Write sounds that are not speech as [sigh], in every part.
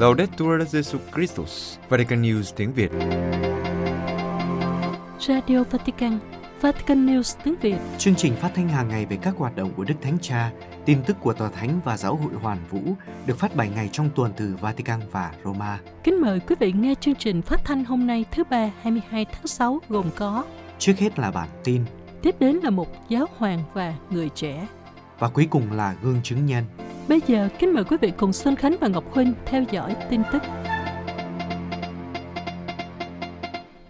Laudetur Jesu Christus, Vatican News tiếng Việt. Radio Vatican, Vatican News tiếng Việt. Chương trình phát thanh hàng ngày về các hoạt động của Đức Thánh Cha, tin tức của Tòa Thánh và Giáo hội Hoàn Vũ được phát 7 ngày trong tuần từ Vatican và Roma. Kính mời quý vị nghe chương trình phát thanh hôm nay thứ ba 22 tháng 6 gồm có Trước hết là bản tin Tiếp đến là một giáo hoàng và người trẻ. và cuối cùng là gương chứng nhân. Bây giờ kính mời quý vị cùng Xuân Khánh và Ngọc Huynh theo dõi tin tức.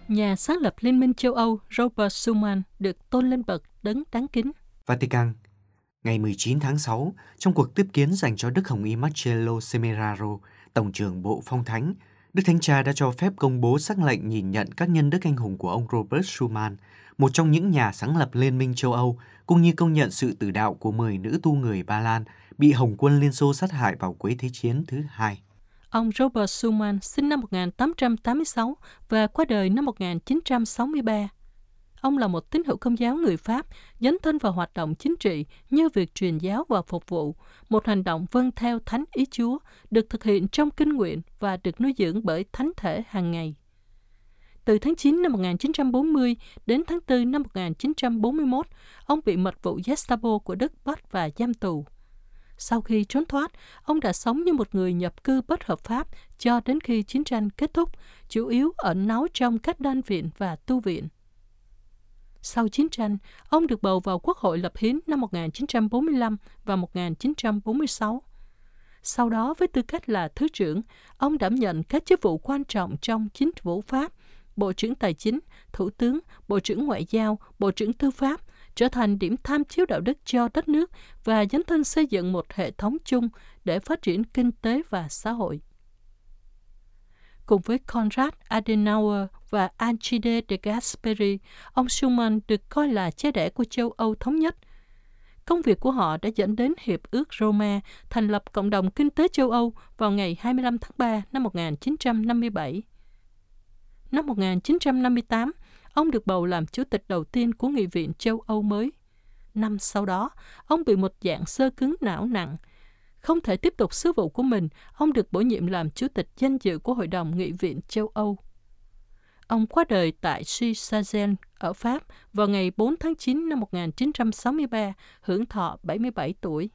Nhà sáng lập Liên minh châu Âu Robert Schuman được tôn lên bậc đấng đáng kính. Vatican Ngày 19 tháng 6, trong cuộc tiếp kiến dành cho Đức Hồng Y Marcello Semeraro, Tổng trưởng Bộ Phong Thánh, Đức Thánh Cha đã cho phép công bố sắc lệnh nhìn nhận các nhân đức anh hùng của ông Robert Schuman, một trong những nhà sáng lập Liên minh châu Âu, cũng như công nhận sự tử đạo của 10 nữ tu người Ba Lan bị Hồng quân Liên Xô sát hại vào cuối Thế chiến thứ hai. Ông Robert Schumann sinh năm 1886 và qua đời năm 1963. Ông là một tín hữu công giáo người Pháp, dấn thân vào hoạt động chính trị như việc truyền giáo và phục vụ, một hành động vâng theo Thánh Ý Chúa, được thực hiện trong kinh nguyện và được nuôi dưỡng bởi thánh thể hàng ngày. Từ tháng 9 năm 1940 đến tháng 4 năm 1941, ông bị mật vụ Gestapo của Đức bắt và giam tù. Sau khi trốn thoát, ông đã sống như một người nhập cư bất hợp pháp cho đến khi chiến tranh kết thúc, chủ yếu ẩn náu trong các đan viện và tu viện. Sau chiến tranh, ông được bầu vào Quốc hội lập hiến năm 1945 và 1946. Sau đó, với tư cách là Thứ trưởng, ông đảm nhận các chức vụ quan trọng trong chính phủ Pháp, Bộ trưởng Tài chính, Thủ tướng, Bộ trưởng Ngoại giao, Bộ trưởng Tư pháp, trở thành điểm tham chiếu đạo đức cho đất nước và dấn thân xây dựng một hệ thống chung để phát triển kinh tế và xã hội. Cùng với Konrad Adenauer và Alcide de Gasperi, ông Schumann được coi là cha đẻ của châu Âu thống nhất. Công việc của họ đã dẫn đến Hiệp ước Roma thành lập Cộng đồng Kinh tế châu Âu vào ngày 25 tháng 3 năm 1957. Năm 1958, ông được bầu làm chủ tịch đầu tiên của Nghị viện châu Âu mới. Năm sau đó, ông bị một dạng sơ cứng não nặng. Không thể tiếp tục sứ vụ của mình, ông được bổ nhiệm làm chủ tịch danh dự của Hội đồng Nghị viện châu Âu. Ông qua đời tại Suisse ở Pháp vào ngày 4 tháng 9 năm 1963, hưởng thọ 77 tuổi.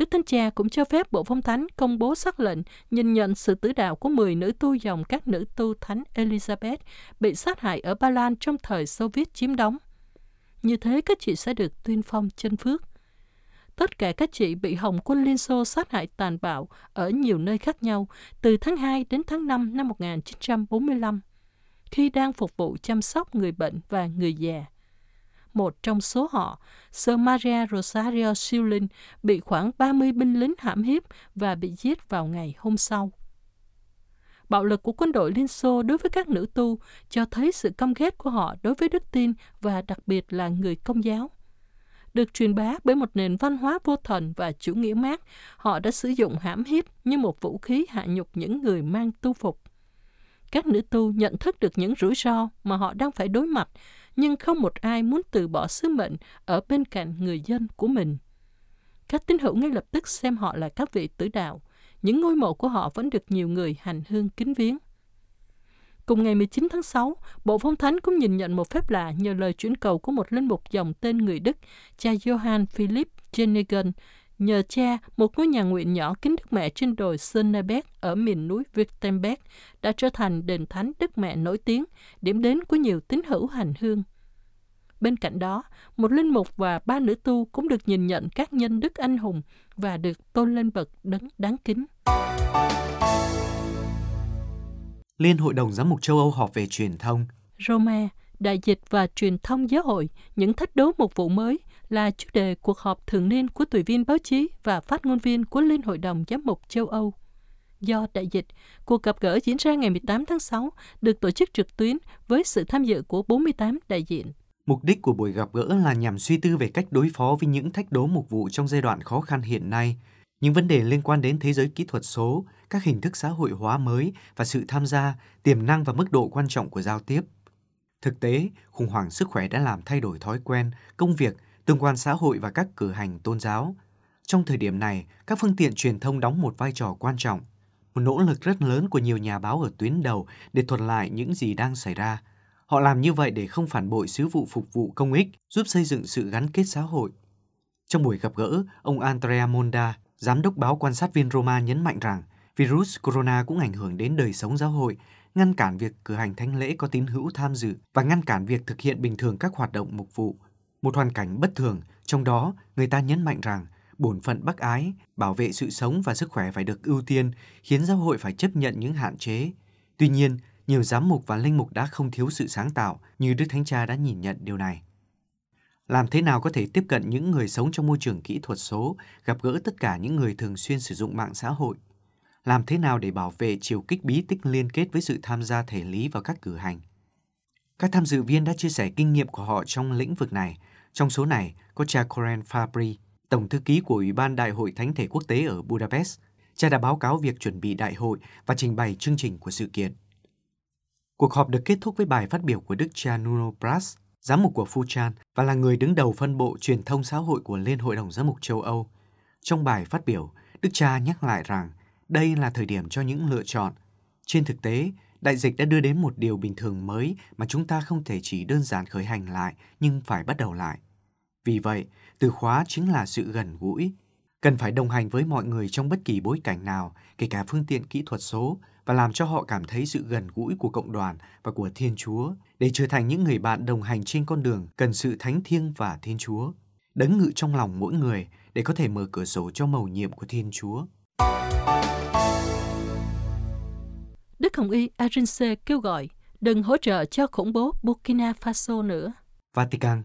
Đức Thánh Cha cũng cho phép Bộ Phong Thánh công bố sắc lệnh nhìn nhận sự tử đạo của 10 nữ tu dòng các nữ tu Thánh Elizabeth bị sát hại ở Ba Lan trong thời Xô Viết chiếm đóng. Như thế các chị sẽ được tuyên phong chân phước. Tất cả các chị bị Hồng quân Liên Xô sát hại tàn bạo ở nhiều nơi khác nhau từ tháng 2 đến tháng 5 năm 1945, khi đang phục vụ chăm sóc người bệnh và người già một trong số họ, Sơ Maria Rosario Siulin, bị khoảng 30 binh lính hãm hiếp và bị giết vào ngày hôm sau. Bạo lực của quân đội Liên Xô đối với các nữ tu cho thấy sự căm ghét của họ đối với đức tin và đặc biệt là người công giáo. Được truyền bá bởi một nền văn hóa vô thần và chủ nghĩa mát, họ đã sử dụng hãm hiếp như một vũ khí hạ nhục những người mang tu phục. Các nữ tu nhận thức được những rủi ro mà họ đang phải đối mặt nhưng không một ai muốn từ bỏ sứ mệnh ở bên cạnh người dân của mình. Các tín hữu ngay lập tức xem họ là các vị tử đạo. Những ngôi mộ của họ vẫn được nhiều người hành hương kính viếng. Cùng ngày 19 tháng 6, Bộ Phong Thánh cũng nhìn nhận một phép lạ nhờ lời chuyển cầu của một linh mục dòng tên người Đức, cha Johann Philipp Jenigen, nhờ cha một ngôi nhà nguyện nhỏ kính Đức Mẹ trên đồi Sönneberg ở miền núi Württemberg đã trở thành đền thánh Đức Mẹ nổi tiếng, điểm đến của nhiều tín hữu hành hương. Bên cạnh đó, một linh mục và ba nữ tu cũng được nhìn nhận các nhân đức anh hùng và được tôn lên bậc đấng đáng kính. Liên Hội đồng Giám mục châu Âu họp về truyền thông. Roma, đại dịch và truyền thông giáo hội, những thách đố một vụ mới là chủ đề cuộc họp thường niên của tùy viên báo chí và phát ngôn viên của Liên Hội đồng Giám mục châu Âu. Do đại dịch, cuộc gặp gỡ diễn ra ngày 18 tháng 6 được tổ chức trực tuyến với sự tham dự của 48 đại diện. Mục đích của buổi gặp gỡ là nhằm suy tư về cách đối phó với những thách đố mục vụ trong giai đoạn khó khăn hiện nay, những vấn đề liên quan đến thế giới kỹ thuật số, các hình thức xã hội hóa mới và sự tham gia, tiềm năng và mức độ quan trọng của giao tiếp. Thực tế, khủng hoảng sức khỏe đã làm thay đổi thói quen, công việc, tương quan xã hội và các cử hành tôn giáo. Trong thời điểm này, các phương tiện truyền thông đóng một vai trò quan trọng. một nỗ lực rất lớn của nhiều nhà báo ở tuyến đầu để thuật lại những gì đang xảy ra. Họ làm như vậy để không phản bội sứ vụ phục vụ công ích, giúp xây dựng sự gắn kết xã hội. Trong buổi gặp gỡ, ông Andrea Monda, giám đốc báo quan sát viên Roma nhấn mạnh rằng virus corona cũng ảnh hưởng đến đời sống giáo hội, ngăn cản việc cử hành thánh lễ có tín hữu tham dự và ngăn cản việc thực hiện bình thường các hoạt động mục vụ. Một hoàn cảnh bất thường, trong đó người ta nhấn mạnh rằng bổn phận bác ái, bảo vệ sự sống và sức khỏe phải được ưu tiên, khiến giáo hội phải chấp nhận những hạn chế. Tuy nhiên, nhiều giám mục và linh mục đã không thiếu sự sáng tạo như Đức Thánh Cha đã nhìn nhận điều này. Làm thế nào có thể tiếp cận những người sống trong môi trường kỹ thuật số, gặp gỡ tất cả những người thường xuyên sử dụng mạng xã hội? Làm thế nào để bảo vệ chiều kích bí tích liên kết với sự tham gia thể lý vào các cử hành? Các tham dự viên đã chia sẻ kinh nghiệm của họ trong lĩnh vực này. Trong số này có cha Coren Fabri, Tổng thư ký của Ủy ban Đại hội Thánh thể Quốc tế ở Budapest. Cha đã báo cáo việc chuẩn bị đại hội và trình bày chương trình của sự kiện. Cuộc họp được kết thúc với bài phát biểu của Đức cha Nuno Pras, giám mục của Fuchan và là người đứng đầu phân bộ truyền thông xã hội của Liên hội đồng giám mục châu Âu. Trong bài phát biểu, Đức cha nhắc lại rằng đây là thời điểm cho những lựa chọn. Trên thực tế, đại dịch đã đưa đến một điều bình thường mới mà chúng ta không thể chỉ đơn giản khởi hành lại nhưng phải bắt đầu lại. Vì vậy, từ khóa chính là sự gần gũi. Cần phải đồng hành với mọi người trong bất kỳ bối cảnh nào, kể cả phương tiện kỹ thuật số, và làm cho họ cảm thấy sự gần gũi của cộng đoàn và của Thiên Chúa để trở thành những người bạn đồng hành trên con đường cần sự thánh thiêng và Thiên Chúa. Đấng ngự trong lòng mỗi người để có thể mở cửa sổ cho mầu nhiệm của Thiên Chúa. Đức Hồng Y Arince kêu gọi đừng hỗ trợ cho khủng bố Burkina Faso nữa. Vatican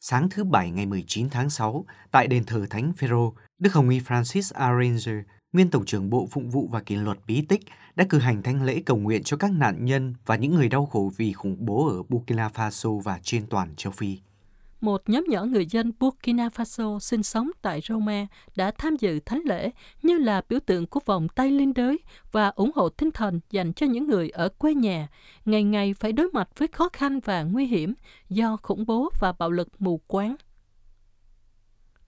Sáng thứ Bảy ngày 19 tháng 6, tại đền thờ Thánh Phêrô, Đức Hồng Y Francis Arranger, nguyên Tổng trưởng Bộ Phụng vụ và Kỷ luật Bí tích, đã cử hành thánh lễ cầu nguyện cho các nạn nhân và những người đau khổ vì khủng bố ở Burkina Faso và trên toàn châu Phi. Một nhóm nhỏ người dân Burkina Faso sinh sống tại Roma đã tham dự thánh lễ như là biểu tượng của vòng tay liên đới và ủng hộ tinh thần dành cho những người ở quê nhà, ngày ngày phải đối mặt với khó khăn và nguy hiểm do khủng bố và bạo lực mù quáng.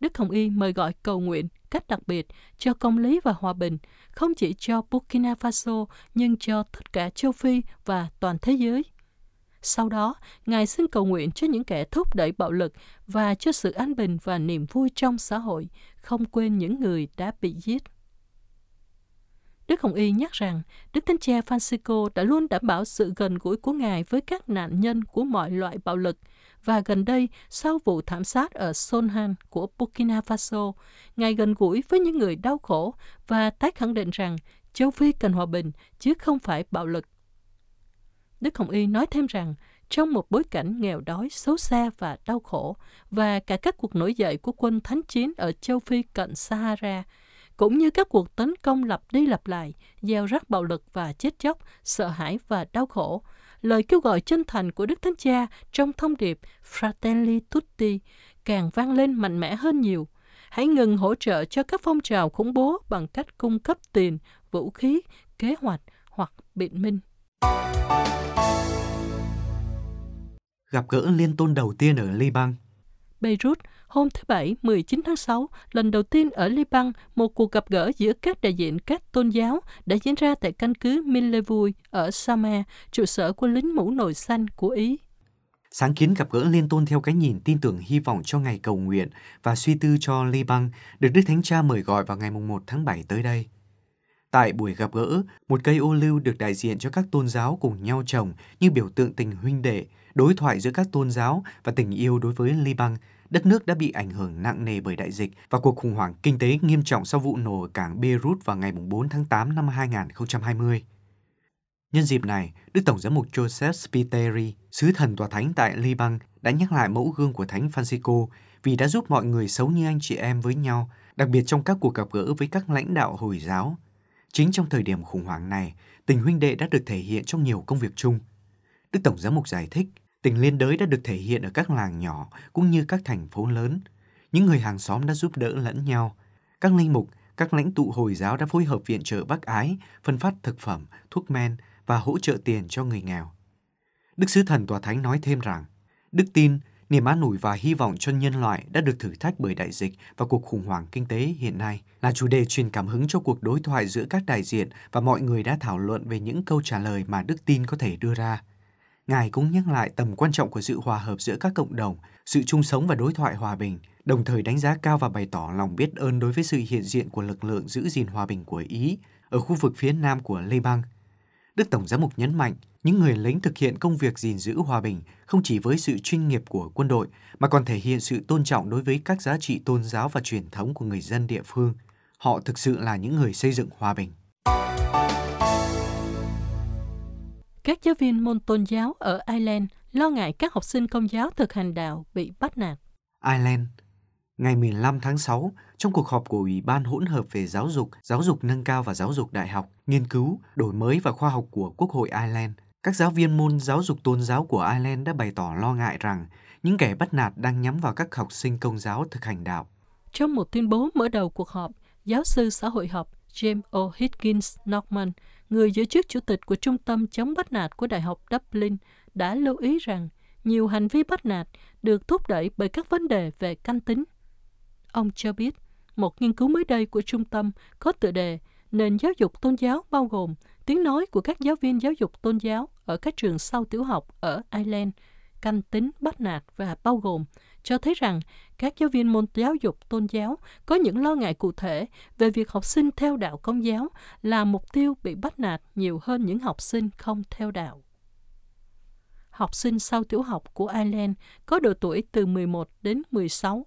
Đức Hồng Y mời gọi cầu nguyện cách đặc biệt cho công lý và hòa bình, không chỉ cho Burkina Faso nhưng cho tất cả châu Phi và toàn thế giới. Sau đó, Ngài xin cầu nguyện cho những kẻ thúc đẩy bạo lực và cho sự an bình và niềm vui trong xã hội, không quên những người đã bị giết. Đức Hồng Y nhắc rằng Đức Thánh Cha Francisco đã luôn đảm bảo sự gần gũi của Ngài với các nạn nhân của mọi loại bạo lực và gần đây, sau vụ thảm sát ở Sonhan của Burkina Faso, Ngài gần gũi với những người đau khổ và tái khẳng định rằng châu Phi cần hòa bình chứ không phải bạo lực. Đức Hồng Y nói thêm rằng, trong một bối cảnh nghèo đói, xấu xa và đau khổ, và cả các cuộc nổi dậy của quân thánh chiến ở châu Phi cận Sahara, cũng như các cuộc tấn công lặp đi lặp lại, gieo rắc bạo lực và chết chóc, sợ hãi và đau khổ, lời kêu gọi chân thành của Đức Thánh Cha trong thông điệp Fratelli Tutti càng vang lên mạnh mẽ hơn nhiều. Hãy ngừng hỗ trợ cho các phong trào khủng bố bằng cách cung cấp tiền, vũ khí, kế hoạch hoặc biện minh. Gặp gỡ liên tôn đầu tiên ở Liban Beirut, hôm thứ Bảy 19 tháng 6, lần đầu tiên ở Liban, một cuộc gặp gỡ giữa các đại diện các tôn giáo đã diễn ra tại căn cứ Millevui ở Sama, trụ sở của lính mũ nồi xanh của Ý. Sáng kiến gặp gỡ liên tôn theo cái nhìn tin tưởng hy vọng cho ngày cầu nguyện và suy tư cho Liban được Đức Thánh Cha mời gọi vào ngày 1 tháng 7 tới đây. Tại buổi gặp gỡ, một cây ô lưu được đại diện cho các tôn giáo cùng nhau trồng như biểu tượng tình huynh đệ, đối thoại giữa các tôn giáo và tình yêu đối với Liban, đất nước đã bị ảnh hưởng nặng nề bởi đại dịch và cuộc khủng hoảng kinh tế nghiêm trọng sau vụ nổ ở cảng Beirut vào ngày 4 tháng 8 năm 2020. Nhân dịp này, Đức Tổng giám mục Joseph Spiteri, sứ thần tòa thánh tại Liban, đã nhắc lại mẫu gương của Thánh Francisco vì đã giúp mọi người sống như anh chị em với nhau, đặc biệt trong các cuộc gặp gỡ với các lãnh đạo Hồi giáo. Chính trong thời điểm khủng hoảng này, tình huynh đệ đã được thể hiện trong nhiều công việc chung. Đức Tổng giám mục giải thích, tình liên đới đã được thể hiện ở các làng nhỏ cũng như các thành phố lớn. Những người hàng xóm đã giúp đỡ lẫn nhau. Các linh mục, các lãnh tụ Hồi giáo đã phối hợp viện trợ bác ái, phân phát thực phẩm, thuốc men và hỗ trợ tiền cho người nghèo. Đức Sứ Thần Tòa Thánh nói thêm rằng, Đức tin, niềm an ủi và hy vọng cho nhân loại đã được thử thách bởi đại dịch và cuộc khủng hoảng kinh tế hiện nay là chủ đề truyền cảm hứng cho cuộc đối thoại giữa các đại diện và mọi người đã thảo luận về những câu trả lời mà đức tin có thể đưa ra. Ngài cũng nhắc lại tầm quan trọng của sự hòa hợp giữa các cộng đồng, sự chung sống và đối thoại hòa bình, đồng thời đánh giá cao và bày tỏ lòng biết ơn đối với sự hiện diện của lực lượng giữ gìn hòa bình của Ý ở khu vực phía nam của Liban. Đức Tổng giám mục nhấn mạnh, những người lính thực hiện công việc gìn giữ hòa bình không chỉ với sự chuyên nghiệp của quân đội mà còn thể hiện sự tôn trọng đối với các giá trị tôn giáo và truyền thống của người dân địa phương. Họ thực sự là những người xây dựng hòa bình. Các giáo viên môn tôn giáo ở Ireland lo ngại các học sinh công giáo thực hành đạo bị bắt nạt. Ireland Ngày 15 tháng 6, trong cuộc họp của Ủy ban hỗn hợp về giáo dục, giáo dục nâng cao và giáo dục đại học, nghiên cứu, đổi mới và khoa học của Quốc hội Ireland, các giáo viên môn giáo dục tôn giáo của Ireland đã bày tỏ lo ngại rằng những kẻ bắt nạt đang nhắm vào các học sinh công giáo thực hành đạo. Trong một tuyên bố mở đầu cuộc họp, giáo sư xã hội học James O. Higgins Norman, người giữ chức chủ tịch của Trung tâm chống bắt nạt của Đại học Dublin, đã lưu ý rằng nhiều hành vi bắt nạt được thúc đẩy bởi các vấn đề về canh tính. Ông cho biết, một nghiên cứu mới đây của trung tâm có tựa đề Nền giáo dục tôn giáo bao gồm tiếng nói của các giáo viên giáo dục tôn giáo ở các trường sau tiểu học ở Ireland, canh tính bắt nạt và bao gồm cho thấy rằng các giáo viên môn giáo dục tôn giáo có những lo ngại cụ thể về việc học sinh theo đạo công giáo là mục tiêu bị bắt nạt nhiều hơn những học sinh không theo đạo. Học sinh sau tiểu học của Ireland có độ tuổi từ 11 đến 16.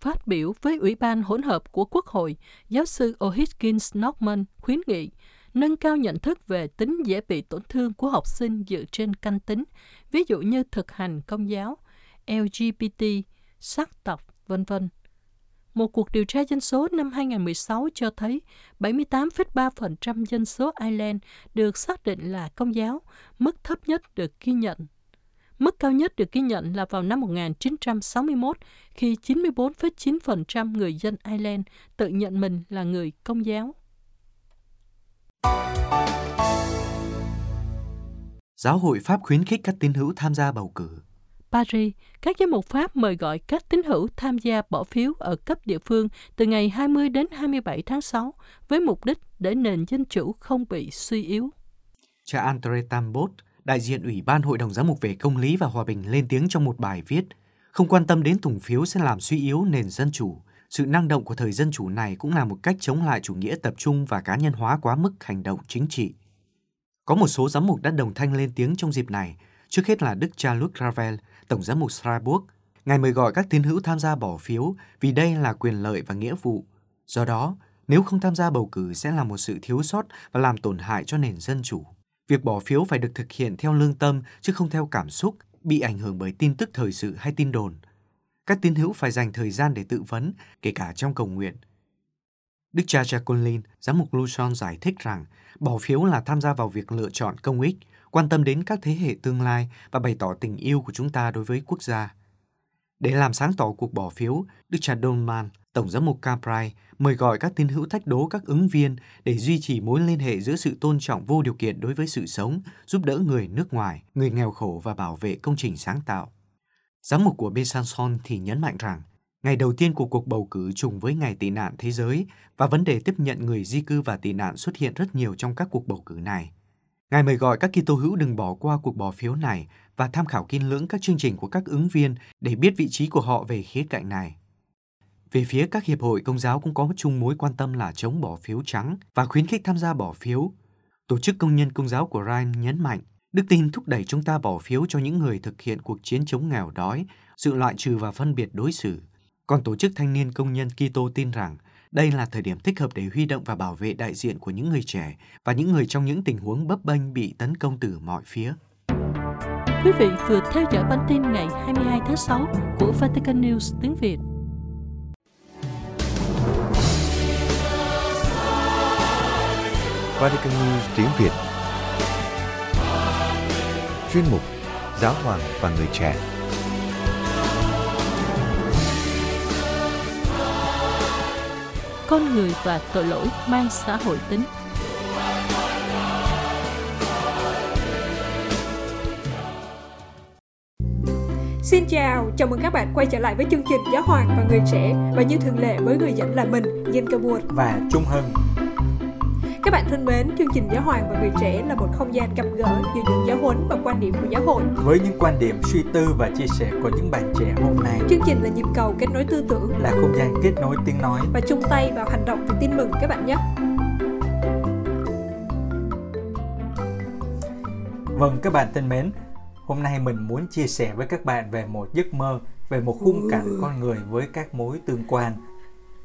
Phát biểu với Ủy ban hỗn hợp của Quốc hội, giáo sư O'Higgins Norman khuyến nghị nâng cao nhận thức về tính dễ bị tổn thương của học sinh dựa trên căn tính, ví dụ như thực hành công giáo, LGBT, sắc tộc, vân vân. Một cuộc điều tra dân số năm 2016 cho thấy 78,3% dân số Ireland được xác định là công giáo, mức thấp nhất được ghi nhận. Mức cao nhất được ghi nhận là vào năm 1961 khi 94,9% người dân Ireland tự nhận mình là người công giáo. Giáo hội Pháp khuyến khích các tín hữu tham gia bầu cử. Paris, các giám mục Pháp mời gọi các tín hữu tham gia bỏ phiếu ở cấp địa phương từ ngày 20 đến 27 tháng 6 với mục đích để nền dân chủ không bị suy yếu. Cha Andre Tambot, đại diện Ủy ban Hội đồng Giám mục về Công lý và Hòa bình lên tiếng trong một bài viết, không quan tâm đến thùng phiếu sẽ làm suy yếu nền dân chủ. Sự năng động của thời dân chủ này cũng là một cách chống lại chủ nghĩa tập trung và cá nhân hóa quá mức hành động chính trị. Có một số giám mục đã đồng thanh lên tiếng trong dịp này, trước hết là Đức cha Luc Ravel, Tổng giám mục Strasbourg. Ngài mời gọi các tín hữu tham gia bỏ phiếu vì đây là quyền lợi và nghĩa vụ. Do đó, nếu không tham gia bầu cử sẽ là một sự thiếu sót và làm tổn hại cho nền dân chủ. Việc bỏ phiếu phải được thực hiện theo lương tâm chứ không theo cảm xúc, bị ảnh hưởng bởi tin tức thời sự hay tin đồn. Các tín hữu phải dành thời gian để tự vấn, kể cả trong cầu nguyện. Đức cha Jacqueline, giám mục Luchon giải thích rằng bỏ phiếu là tham gia vào việc lựa chọn công ích, quan tâm đến các thế hệ tương lai và bày tỏ tình yêu của chúng ta đối với quốc gia. Để làm sáng tỏ cuộc bỏ phiếu, Đức cha Dolman, Tổng giám mục Caprai, mời gọi các tín hữu thách đố các ứng viên để duy trì mối liên hệ giữa sự tôn trọng vô điều kiện đối với sự sống, giúp đỡ người nước ngoài, người nghèo khổ và bảo vệ công trình sáng tạo. Giám mục của Besançon thì nhấn mạnh rằng, ngày đầu tiên của cuộc bầu cử trùng với ngày tị nạn thế giới và vấn đề tiếp nhận người di cư và tị nạn xuất hiện rất nhiều trong các cuộc bầu cử này. Ngài mời gọi các Kitô hữu đừng bỏ qua cuộc bỏ phiếu này và tham khảo kiên lưỡng các chương trình của các ứng viên để biết vị trí của họ về khía cạnh này. Về phía các hiệp hội công giáo cũng có chung mối quan tâm là chống bỏ phiếu trắng và khuyến khích tham gia bỏ phiếu. Tổ chức công nhân công giáo của Ryan nhấn mạnh, đức tin thúc đẩy chúng ta bỏ phiếu cho những người thực hiện cuộc chiến chống nghèo đói, sự loại trừ và phân biệt đối xử. Còn tổ chức thanh niên công nhân Kitô tin rằng đây là thời điểm thích hợp để huy động và bảo vệ đại diện của những người trẻ và những người trong những tình huống bấp bênh bị tấn công từ mọi phía. Quý vị vừa theo dõi bản tin ngày 22 tháng 6 của Vatican News tiếng Việt. Vatican News tiếng Việt Chuyên mục Giáo hoàng và người trẻ. Con người và tội lỗi mang xã hội tính. Xin chào chào, mừng các bạn quay trở lại với chương trình Giáo Hoàng và Người Trẻ. Và như thường lệ với người dẫn là mình, Cơ Buồn. Và Trung Hưng Các bạn thân mến, chương trình Giáo Hoàng và Người Trẻ là một không gian gặp gỡ giữa những giáo huấn và quan điểm của giáo hội. Với những quan điểm suy tư và chia sẻ của những bạn trẻ hôm nay. Chương trình là nhịp cầu kết nối tư tưởng. Là không gian kết nối tiếng nói. Và chung tay vào hành động vì tin mừng các bạn nhé. Vâng các bạn thân mến, Hôm nay mình muốn chia sẻ với các bạn về một giấc mơ, về một khung cảnh con người với các mối tương quan.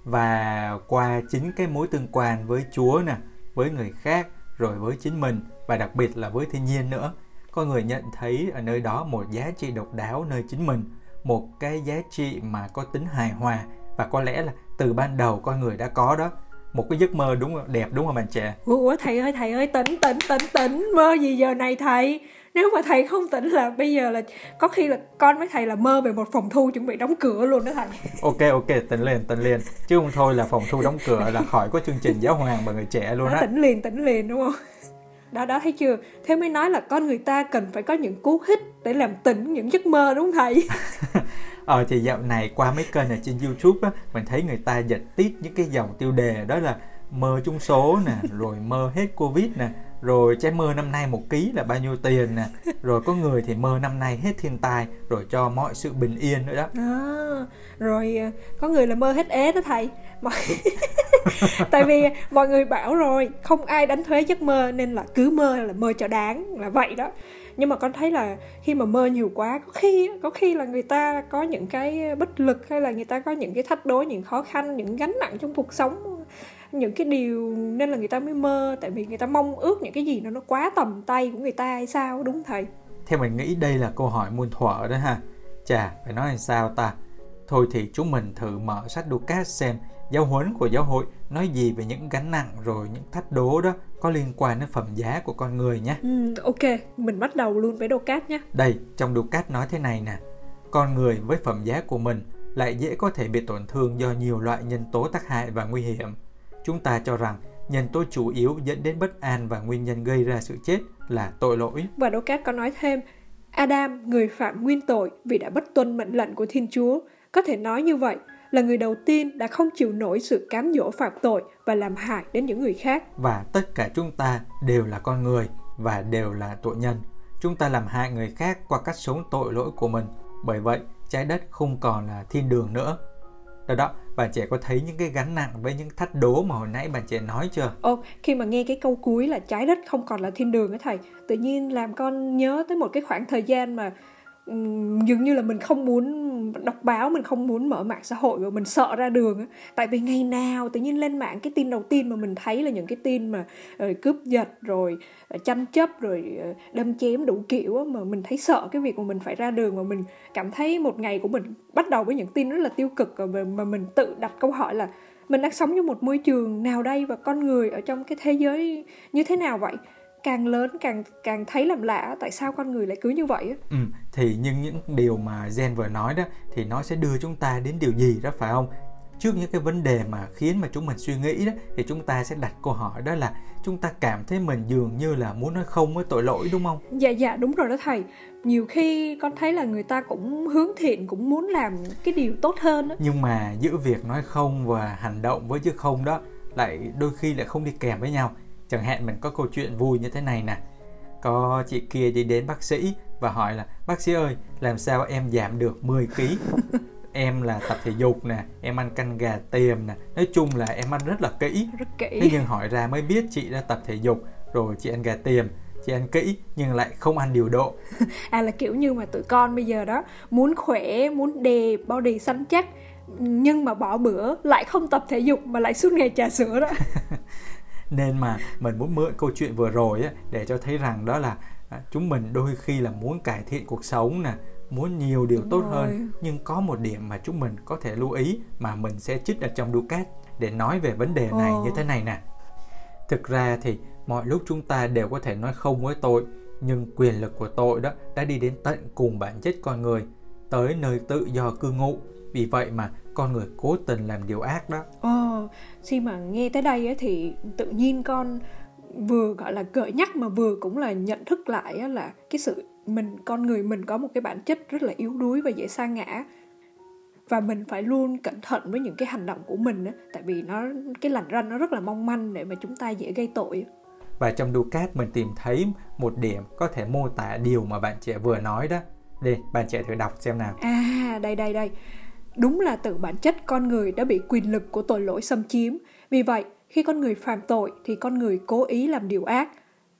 Và qua chính cái mối tương quan với Chúa nè, với người khác, rồi với chính mình và đặc biệt là với thiên nhiên nữa, con người nhận thấy ở nơi đó một giá trị độc đáo nơi chính mình, một cái giá trị mà có tính hài hòa và có lẽ là từ ban đầu con người đã có đó. Một cái giấc mơ đúng đẹp đúng không bạn trẻ? Ủa thầy ơi thầy ơi tỉnh tỉnh tỉnh tỉnh mơ gì giờ này thầy? Nếu mà thầy không tỉnh là bây giờ là có khi là con với thầy là mơ về một phòng thu chuẩn bị đóng cửa luôn đó thầy. Ok ok tỉnh liền tỉnh liền. Chứ không thôi là phòng thu đóng cửa là khỏi có chương trình giáo hoàng và người trẻ luôn á. tỉnh liền tỉnh liền đúng không? Đó đó thấy chưa? Thế mới nói là con người ta cần phải có những cú hích để làm tỉnh những giấc mơ đúng không thầy? [laughs] Ờ thì dạo này qua mấy kênh ở trên youtube á mình thấy người ta giật tít những cái dòng tiêu đề đó là mơ chung số nè rồi mơ hết covid nè rồi trái mơ năm nay một ký là bao nhiêu tiền nè? Rồi có người thì mơ năm nay hết thiên tai rồi cho mọi sự bình yên nữa đó. À, rồi à, có người là mơ hết ế đó thầy. [laughs] Tại vì à, mọi người bảo rồi không ai đánh thuế giấc mơ nên là cứ mơ là mơ cho đáng là vậy đó. Nhưng mà con thấy là khi mà mơ nhiều quá có khi có khi là người ta có những cái bất lực hay là người ta có những cái thách đố những khó khăn những gánh nặng trong cuộc sống những cái điều nên là người ta mới mơ tại vì người ta mong ước những cái gì nó nó quá tầm tay của người ta hay sao đúng thầy theo mình nghĩ đây là câu hỏi muôn thuở đó ha chà phải nói làm sao ta thôi thì chúng mình thử mở sách Ducat xem giáo huấn của giáo hội nói gì về những gánh nặng rồi những thách đố đó có liên quan đến phẩm giá của con người nhé. Ừ, ok, mình bắt đầu luôn với Ducat nhé. Đây, trong Ducat nói thế này nè. Con người với phẩm giá của mình lại dễ có thể bị tổn thương do nhiều loại nhân tố tác hại và nguy hiểm. Chúng ta cho rằng nhân tố chủ yếu dẫn đến bất an và nguyên nhân gây ra sự chết là tội lỗi. Và Ducat có nói thêm, Adam, người phạm nguyên tội vì đã bất tuân mệnh lệnh của Thiên Chúa, có thể nói như vậy là người đầu tiên đã không chịu nổi sự cám dỗ phạm tội và làm hại đến những người khác. Và tất cả chúng ta đều là con người và đều là tội nhân. Chúng ta làm hại người khác qua cách sống tội lỗi của mình. Bởi vậy, trái đất không còn là thiên đường nữa. Đó đó, bạn trẻ có thấy những cái gánh nặng với những thách đố mà hồi nãy bạn trẻ nói chưa? Ồ, khi mà nghe cái câu cuối là trái đất không còn là thiên đường á thầy, tự nhiên làm con nhớ tới một cái khoảng thời gian mà dường như là mình không muốn đọc báo, mình không muốn mở mạng xã hội và mình sợ ra đường tại vì ngày nào tự nhiên lên mạng, cái tin đầu tiên mà mình thấy là những cái tin mà ờ, cướp giật rồi ờ, tranh chấp rồi ờ, đâm chém đủ kiểu mà mình thấy sợ cái việc mà mình phải ra đường mà mình cảm thấy một ngày của mình bắt đầu với những tin rất là tiêu cực mà mình tự đặt câu hỏi là mình đang sống trong một môi trường nào đây và con người ở trong cái thế giới như thế nào vậy? Càng lớn càng càng thấy làm lạ tại sao con người lại cứ như vậy Ừ, thì nhưng những điều mà Gen vừa nói đó thì nó sẽ đưa chúng ta đến điều gì đó phải không? Trước những cái vấn đề mà khiến mà chúng mình suy nghĩ đó thì chúng ta sẽ đặt câu hỏi đó là chúng ta cảm thấy mình dường như là muốn nói không với tội lỗi đúng không? Dạ dạ đúng rồi đó thầy. Nhiều khi con thấy là người ta cũng hướng thiện cũng muốn làm cái điều tốt hơn đó. Nhưng mà giữa việc nói không và hành động với chứ không đó lại đôi khi lại không đi kèm với nhau Chẳng hạn mình có câu chuyện vui như thế này nè. Có chị kia đi đến bác sĩ và hỏi là Bác sĩ ơi, làm sao em giảm được 10 kg? [laughs] em là tập thể dục nè, em ăn canh gà tiềm nè. Nói chung là em ăn rất là kỹ. Rất kỹ. Thế nhưng hỏi ra mới biết chị đã tập thể dục Rồi chị ăn gà tiềm chị ăn kỹ nhưng lại không ăn điều độ. [laughs] À là kiểu như mà tụi con bây giờ đó muốn khỏe muốn đẹp body săn chắc nhưng mà bỏ bữa lại không tập thể dục mà lại suốt ngày trà sữa đó [laughs] nên mà mình muốn mượn câu chuyện vừa rồi á, để cho thấy rằng đó là à, chúng mình đôi khi là muốn cải thiện cuộc sống nè muốn nhiều điều Đúng tốt rồi. hơn nhưng có một điểm mà chúng mình có thể lưu ý mà mình sẽ trích ở trong Ducat để nói về vấn đề này Ồ. như thế này nè thực ra thì mọi lúc chúng ta đều có thể nói không với tội nhưng quyền lực của tội đó đã đi đến tận cùng bản chất con người tới nơi tự do cư ngụ vì vậy mà con người cố tình làm điều ác đó. Ờ khi mà nghe tới đây ấy, thì tự nhiên con vừa gọi là gợi nhắc mà vừa cũng là nhận thức lại là cái sự mình con người mình có một cái bản chất rất là yếu đuối và dễ sa ngã. Và mình phải luôn cẩn thận với những cái hành động của mình á tại vì nó cái lằn ranh nó rất là mong manh để mà chúng ta dễ gây tội. Và trong Ducat mình tìm thấy một điểm có thể mô tả điều mà bạn trẻ vừa nói đó. Đi bạn trẻ thử đọc xem nào. À đây đây đây đúng là từ bản chất con người đã bị quyền lực của tội lỗi xâm chiếm vì vậy khi con người phạm tội thì con người cố ý làm điều ác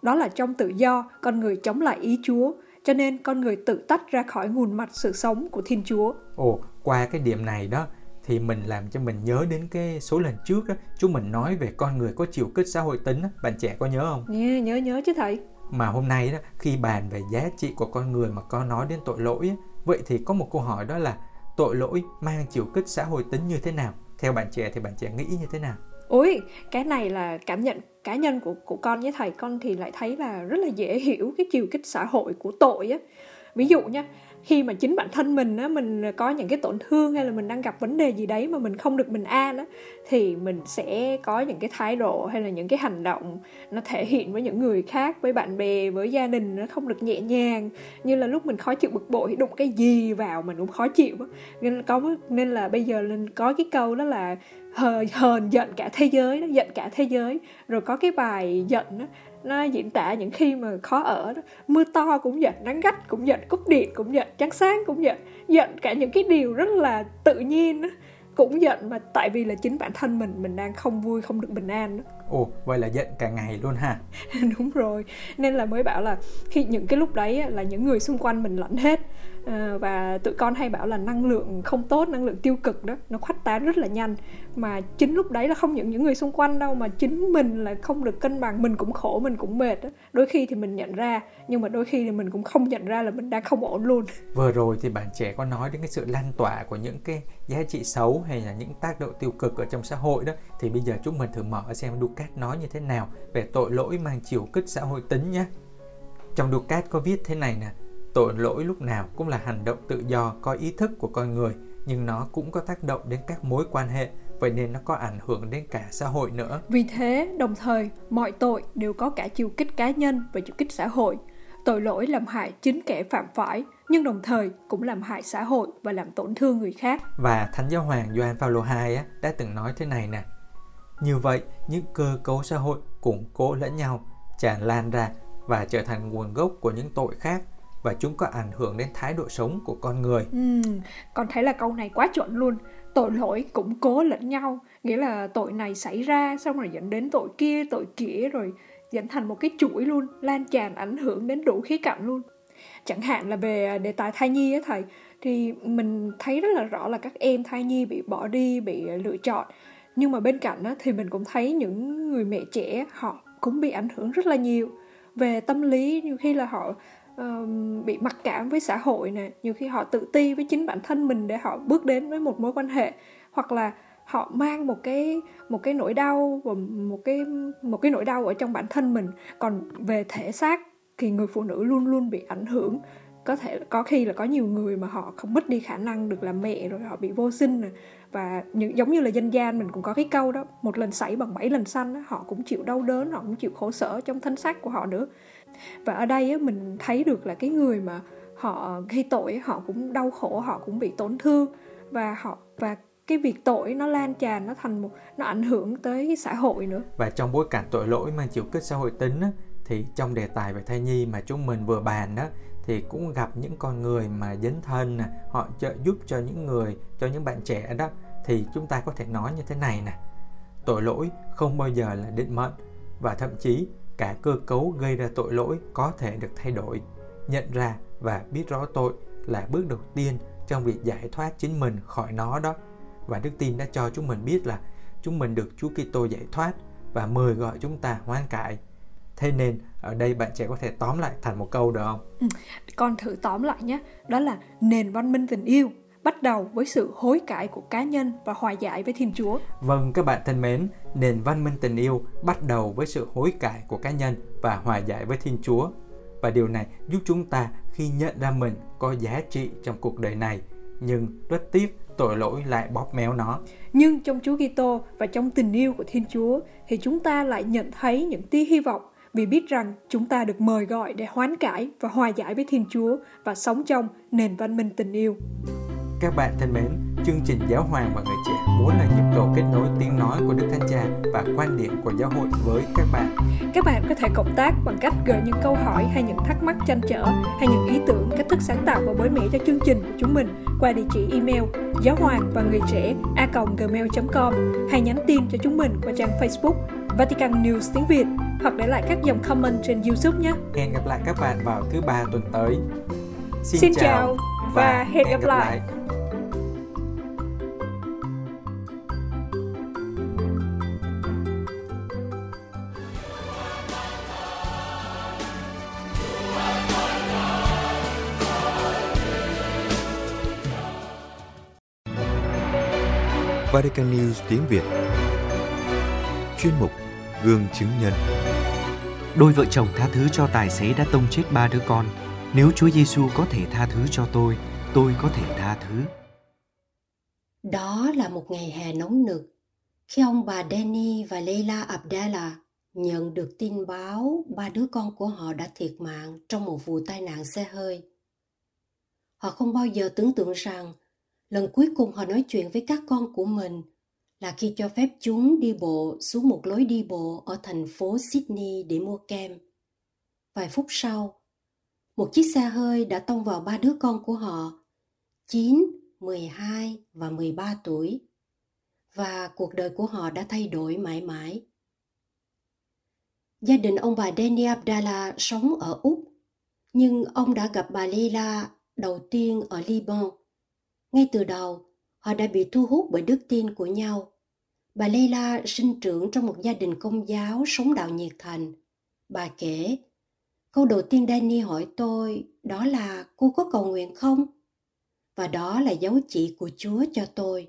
đó là trong tự do con người chống lại ý chúa cho nên con người tự tách ra khỏi nguồn mạch sự sống của Thiên Chúa. Ồ, qua cái điểm này đó thì mình làm cho mình nhớ đến cái số lần trước đó, chúng mình nói về con người có chiều kích xã hội tính đó. bạn trẻ có nhớ không? Nhớ nhớ nhớ chứ thầy. Mà hôm nay đó khi bàn về giá trị của con người mà có nói đến tội lỗi ấy, vậy thì có một câu hỏi đó là tội lỗi mang chiều kích xã hội tính như thế nào? Theo bạn trẻ thì bạn trẻ nghĩ như thế nào? Ôi, cái này là cảm nhận cá nhân của của con với thầy con thì lại thấy là rất là dễ hiểu cái chiều kích xã hội của tội á. Ví dụ nha, khi mà chính bản thân mình á, mình có những cái tổn thương hay là mình đang gặp vấn đề gì đấy mà mình không được bình an á, thì mình sẽ có những cái thái độ hay là những cái hành động nó thể hiện với những người khác, với bạn bè, với gia đình nó không được nhẹ nhàng. Như là lúc mình khó chịu bực bội, đụng cái gì vào mình cũng khó chịu á. Nên có nên là bây giờ nên có cái câu đó là hờn giận cả thế giới đó, giận cả thế giới. Rồi có cái bài giận đó nó diễn tả những khi mà khó ở đó mưa to cũng giận nắng gắt cũng giận cúp điện cũng giận trắng sáng cũng giận giận cả những cái điều rất là tự nhiên đó cũng giận mà tại vì là chính bản thân mình mình đang không vui không được bình an đó. Ồ, vậy là giận cả ngày luôn ha. [laughs] Đúng rồi. Nên là mới bảo là khi những cái lúc đấy là những người xung quanh mình lẫn hết à, và tụi con hay bảo là năng lượng không tốt năng lượng tiêu cực đó nó khuếch tán rất là nhanh. Mà chính lúc đấy là không những những người xung quanh đâu mà chính mình là không được cân bằng mình cũng khổ mình cũng mệt đó. đôi khi thì mình nhận ra nhưng mà đôi khi thì mình cũng không nhận ra là mình đang không ổn luôn. [laughs] Vừa rồi thì bạn trẻ có nói đến cái sự lan tỏa của những cái giá trị xấu hay là những tác động tiêu cực ở trong xã hội đó. Thì bây giờ chúng mình thử mở xem Ducat nói như thế nào về tội lỗi mang chiều kích xã hội tính nhé. Trong Ducat có viết thế này nè Tội lỗi lúc nào cũng là hành động tự do có ý thức của con người, nhưng nó cũng có tác động đến các mối quan hệ, vậy nên nó có ảnh hưởng đến cả xã hội nữa. Vì thế, đồng thời, mọi tội đều có cả chiều kích cá nhân và chiều kích xã hội. Tội lỗi làm hại chính kẻ phạm phải, nhưng đồng thời cũng làm hại xã hội và làm tổn thương người khác. Và Thánh Giáo Hoàng Gioan Phaolô II đã từng nói thế này nè. Như vậy, những cơ cấu xã hội củng cố lẫn nhau, tràn lan ra và trở thành nguồn gốc của những tội khác và chúng có ảnh hưởng đến thái độ sống của con người. Ừ, con thấy là câu này quá chuẩn luôn. Tội lỗi củng cố lẫn nhau, nghĩa là tội này xảy ra xong rồi dẫn đến tội kia, tội kia rồi dẫn thành một cái chuỗi luôn, lan tràn ảnh hưởng đến đủ khía cạnh luôn. Chẳng hạn là về đề tài thai nhi á thầy, thì mình thấy rất là rõ là các em thai nhi bị bỏ đi, bị lựa chọn. Nhưng mà bên cạnh đó thì mình cũng thấy những người mẹ trẻ họ cũng bị ảnh hưởng rất là nhiều về tâm lý nhiều khi là họ bị mặc cảm với xã hội nè. Nhiều khi họ tự ti với chính bản thân mình để họ bước đến với một mối quan hệ hoặc là họ mang một cái một cái nỗi đau và một cái một cái nỗi đau ở trong bản thân mình. Còn về thể xác thì người phụ nữ luôn luôn bị ảnh hưởng. Có thể có khi là có nhiều người mà họ không mất đi khả năng được làm mẹ rồi họ bị vô sinh nè. Và những giống như là dân gian mình cũng có cái câu đó một lần sảy bằng bảy lần xanh đó, họ cũng chịu đau đớn họ cũng chịu khổ sở trong thân xác của họ nữa và ở đây á, mình thấy được là cái người mà họ gây tội họ cũng đau khổ họ cũng bị tổn thương. Và họ và cái việc tội nó lan tràn nó thành một nó ảnh hưởng tới xã hội nữa. Và trong bối cảnh tội lỗi mang chiều kích xã hội tính á, thì trong đề tài về thai nhi mà chúng mình vừa bàn đó thì cũng gặp những con người mà dấn thân nè họ trợ giúp cho những người cho những bạn trẻ đó. Thì chúng ta có thể nói như thế này nè. Tội lỗi không bao giờ là định mệnh và thậm chí cả cơ cấu gây ra tội lỗi có thể được thay đổi nhận ra và biết rõ tội là bước đầu tiên trong việc giải thoát chính mình khỏi nó đó. Và đức tin đã cho chúng mình biết là chúng mình được Chúa Kitô giải thoát và mời gọi chúng ta hoan cải. Thế nên ở đây bạn trẻ có thể tóm lại thành một câu được không? Ừ, con thử tóm lại nhé. Đó là nền văn minh tình yêu bắt đầu với sự hối cải của cá nhân và hòa giải với Thiên Chúa. Vâng các bạn thân mến, nền văn minh tình yêu bắt đầu với sự hối cải của cá nhân và hòa giải với Thiên Chúa. Và điều này giúp chúng ta khi nhận ra mình có giá trị trong cuộc đời này, nhưng rất tiếc tội lỗi lại bóp méo nó. Nhưng trong Chúa Kitô và trong tình yêu của Thiên Chúa thì chúng ta lại nhận thấy những tia hy vọng vì biết rằng chúng ta được mời gọi để hoán cải và hòa giải với Thiên Chúa và sống trong nền văn minh tình yêu. Các bạn thân mến, chương trình Giáo hoàng và người trẻ muốn là nhịp cầu kết nối tiếng nói của Đức Thánh Cha và quan điểm của giáo hội với các bạn. Các bạn có thể cộng tác bằng cách gửi những câu hỏi hay những thắc mắc tranh trở hay những ý tưởng, cách thức sáng tạo và mới mẻ cho chương trình của chúng mình qua địa chỉ email giáo hoàng và người trẻ a gmail.com hay nhắn tin cho chúng mình qua trang Facebook Vatican News tiếng Việt hoặc để lại các dòng comment trên YouTube nhé. Hẹn gặp lại các bạn vào thứ ba tuần tới. Xin, Xin chào và hẹn gặp lại. lại. Vatican News tiếng Việt Chuyên mục Gương chứng nhân Đôi vợ chồng tha thứ cho tài xế đã tông chết ba đứa con. Nếu Chúa Giêsu có thể tha thứ cho tôi, tôi có thể tha thứ. Đó là một ngày hè nóng nực, khi ông bà Danny và Leila Abdallah nhận được tin báo ba đứa con của họ đã thiệt mạng trong một vụ tai nạn xe hơi. Họ không bao giờ tưởng tượng rằng lần cuối cùng họ nói chuyện với các con của mình là khi cho phép chúng đi bộ xuống một lối đi bộ ở thành phố Sydney để mua kem. Vài phút sau, một chiếc xe hơi đã tông vào ba đứa con của họ, 9, 12 và 13 tuổi, và cuộc đời của họ đã thay đổi mãi mãi. Gia đình ông bà Danny Abdallah sống ở Úc, nhưng ông đã gặp bà Leila đầu tiên ở Liban ngay từ đầu, họ đã bị thu hút bởi đức tin của nhau. Bà Leila sinh trưởng trong một gia đình công giáo sống đạo nhiệt thành. Bà kể, câu đầu tiên Danny hỏi tôi đó là cô có cầu nguyện không? Và đó là dấu chỉ của Chúa cho tôi.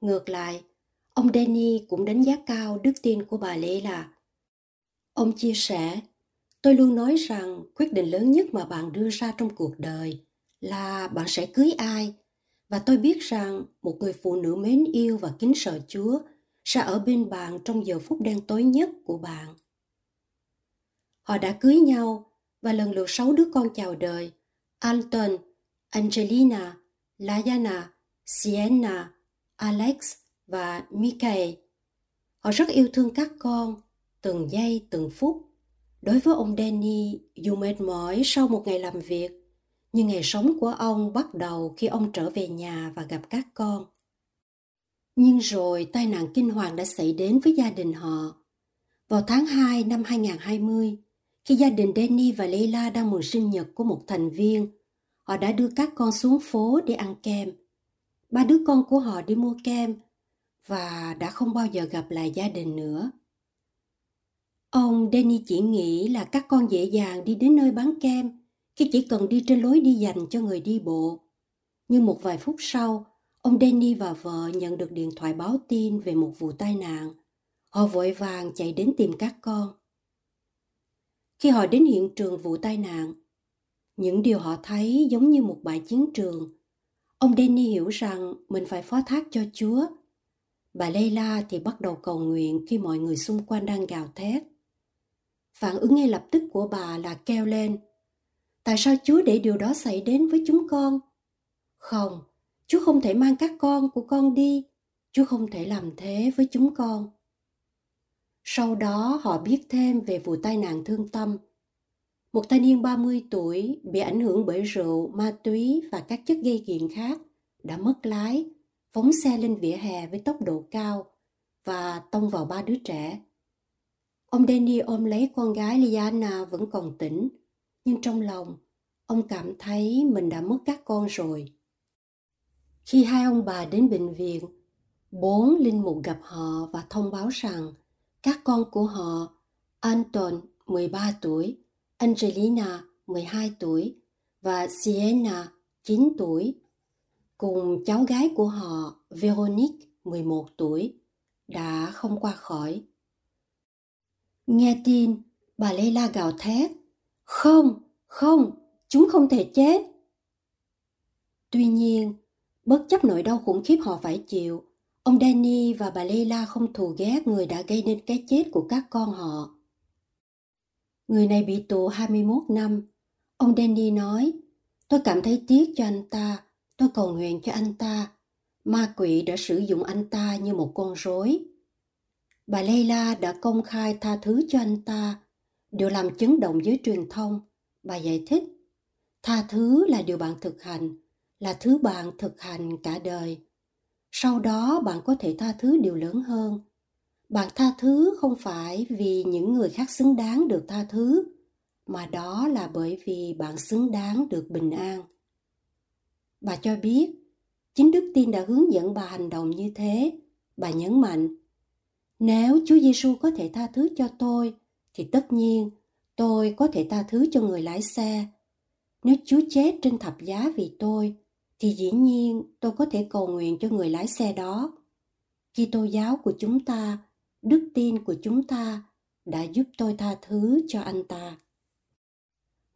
Ngược lại, ông Danny cũng đánh giá cao đức tin của bà Leila. Ông chia sẻ, tôi luôn nói rằng quyết định lớn nhất mà bạn đưa ra trong cuộc đời là bạn sẽ cưới ai và tôi biết rằng một người phụ nữ mến yêu và kính sợ Chúa sẽ ở bên bạn trong giờ phút đen tối nhất của bạn. Họ đã cưới nhau và lần lượt sáu đứa con chào đời. Anton, Angelina, Layana, Sienna, Alex và Michael. Họ rất yêu thương các con, từng giây từng phút. Đối với ông Danny, dù mệt mỏi sau một ngày làm việc, nhưng ngày sống của ông bắt đầu khi ông trở về nhà và gặp các con. Nhưng rồi tai nạn kinh hoàng đã xảy đến với gia đình họ. Vào tháng 2 năm 2020, khi gia đình Danny và Leila đang mừng sinh nhật của một thành viên, họ đã đưa các con xuống phố để ăn kem. Ba đứa con của họ đi mua kem và đã không bao giờ gặp lại gia đình nữa. Ông Danny chỉ nghĩ là các con dễ dàng đi đến nơi bán kem khi chỉ cần đi trên lối đi dành cho người đi bộ. Nhưng một vài phút sau, ông Danny và vợ nhận được điện thoại báo tin về một vụ tai nạn. Họ vội vàng chạy đến tìm các con. Khi họ đến hiện trường vụ tai nạn, những điều họ thấy giống như một bãi chiến trường. Ông Danny hiểu rằng mình phải phó thác cho Chúa. Bà Leila thì bắt đầu cầu nguyện khi mọi người xung quanh đang gào thét. Phản ứng ngay lập tức của bà là kêu lên Tại sao Chúa để điều đó xảy đến với chúng con? Không, Chúa không thể mang các con của con đi. Chúa không thể làm thế với chúng con. Sau đó họ biết thêm về vụ tai nạn thương tâm. Một thanh niên 30 tuổi bị ảnh hưởng bởi rượu, ma túy và các chất gây nghiện khác đã mất lái, phóng xe lên vỉa hè với tốc độ cao và tông vào ba đứa trẻ. Ông Danny ôm lấy con gái Liana vẫn còn tỉnh nhưng trong lòng ông cảm thấy mình đã mất các con rồi. Khi hai ông bà đến bệnh viện, bốn linh mục gặp họ và thông báo rằng các con của họ Anton 13 tuổi, Angelina 12 tuổi và Sienna 9 tuổi cùng cháu gái của họ Veronique 11 tuổi đã không qua khỏi. Nghe tin, bà Leila gào thét không, không, chúng không thể chết. Tuy nhiên, bất chấp nỗi đau khủng khiếp họ phải chịu, ông Danny và bà Leila không thù ghét người đã gây nên cái chết của các con họ. Người này bị tù 21 năm. Ông Danny nói, tôi cảm thấy tiếc cho anh ta, tôi cầu nguyện cho anh ta. Ma quỷ đã sử dụng anh ta như một con rối. Bà Leila đã công khai tha thứ cho anh ta, điều làm chấn động giới truyền thông. Bà giải thích, tha thứ là điều bạn thực hành, là thứ bạn thực hành cả đời. Sau đó bạn có thể tha thứ điều lớn hơn. Bạn tha thứ không phải vì những người khác xứng đáng được tha thứ, mà đó là bởi vì bạn xứng đáng được bình an. Bà cho biết, chính đức tin đã hướng dẫn bà hành động như thế. Bà nhấn mạnh, nếu Chúa Giêsu có thể tha thứ cho tôi, thì tất nhiên tôi có thể tha thứ cho người lái xe. Nếu Chúa chết trên thập giá vì tôi, thì dĩ nhiên tôi có thể cầu nguyện cho người lái xe đó. Kitô giáo của chúng ta, đức tin của chúng ta đã giúp tôi tha thứ cho anh ta.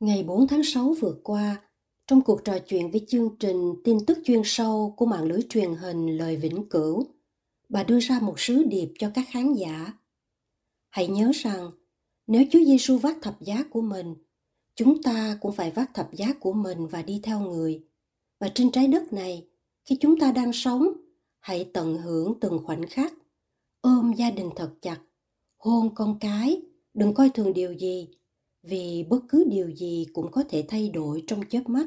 Ngày 4 tháng 6 vừa qua, trong cuộc trò chuyện với chương trình tin tức chuyên sâu của mạng lưới truyền hình Lời Vĩnh Cửu, bà đưa ra một sứ điệp cho các khán giả. Hãy nhớ rằng, nếu Chúa Giêsu vác thập giá của mình, chúng ta cũng phải vác thập giá của mình và đi theo người. Và trên trái đất này, khi chúng ta đang sống, hãy tận hưởng từng khoảnh khắc, ôm gia đình thật chặt, hôn con cái, đừng coi thường điều gì, vì bất cứ điều gì cũng có thể thay đổi trong chớp mắt.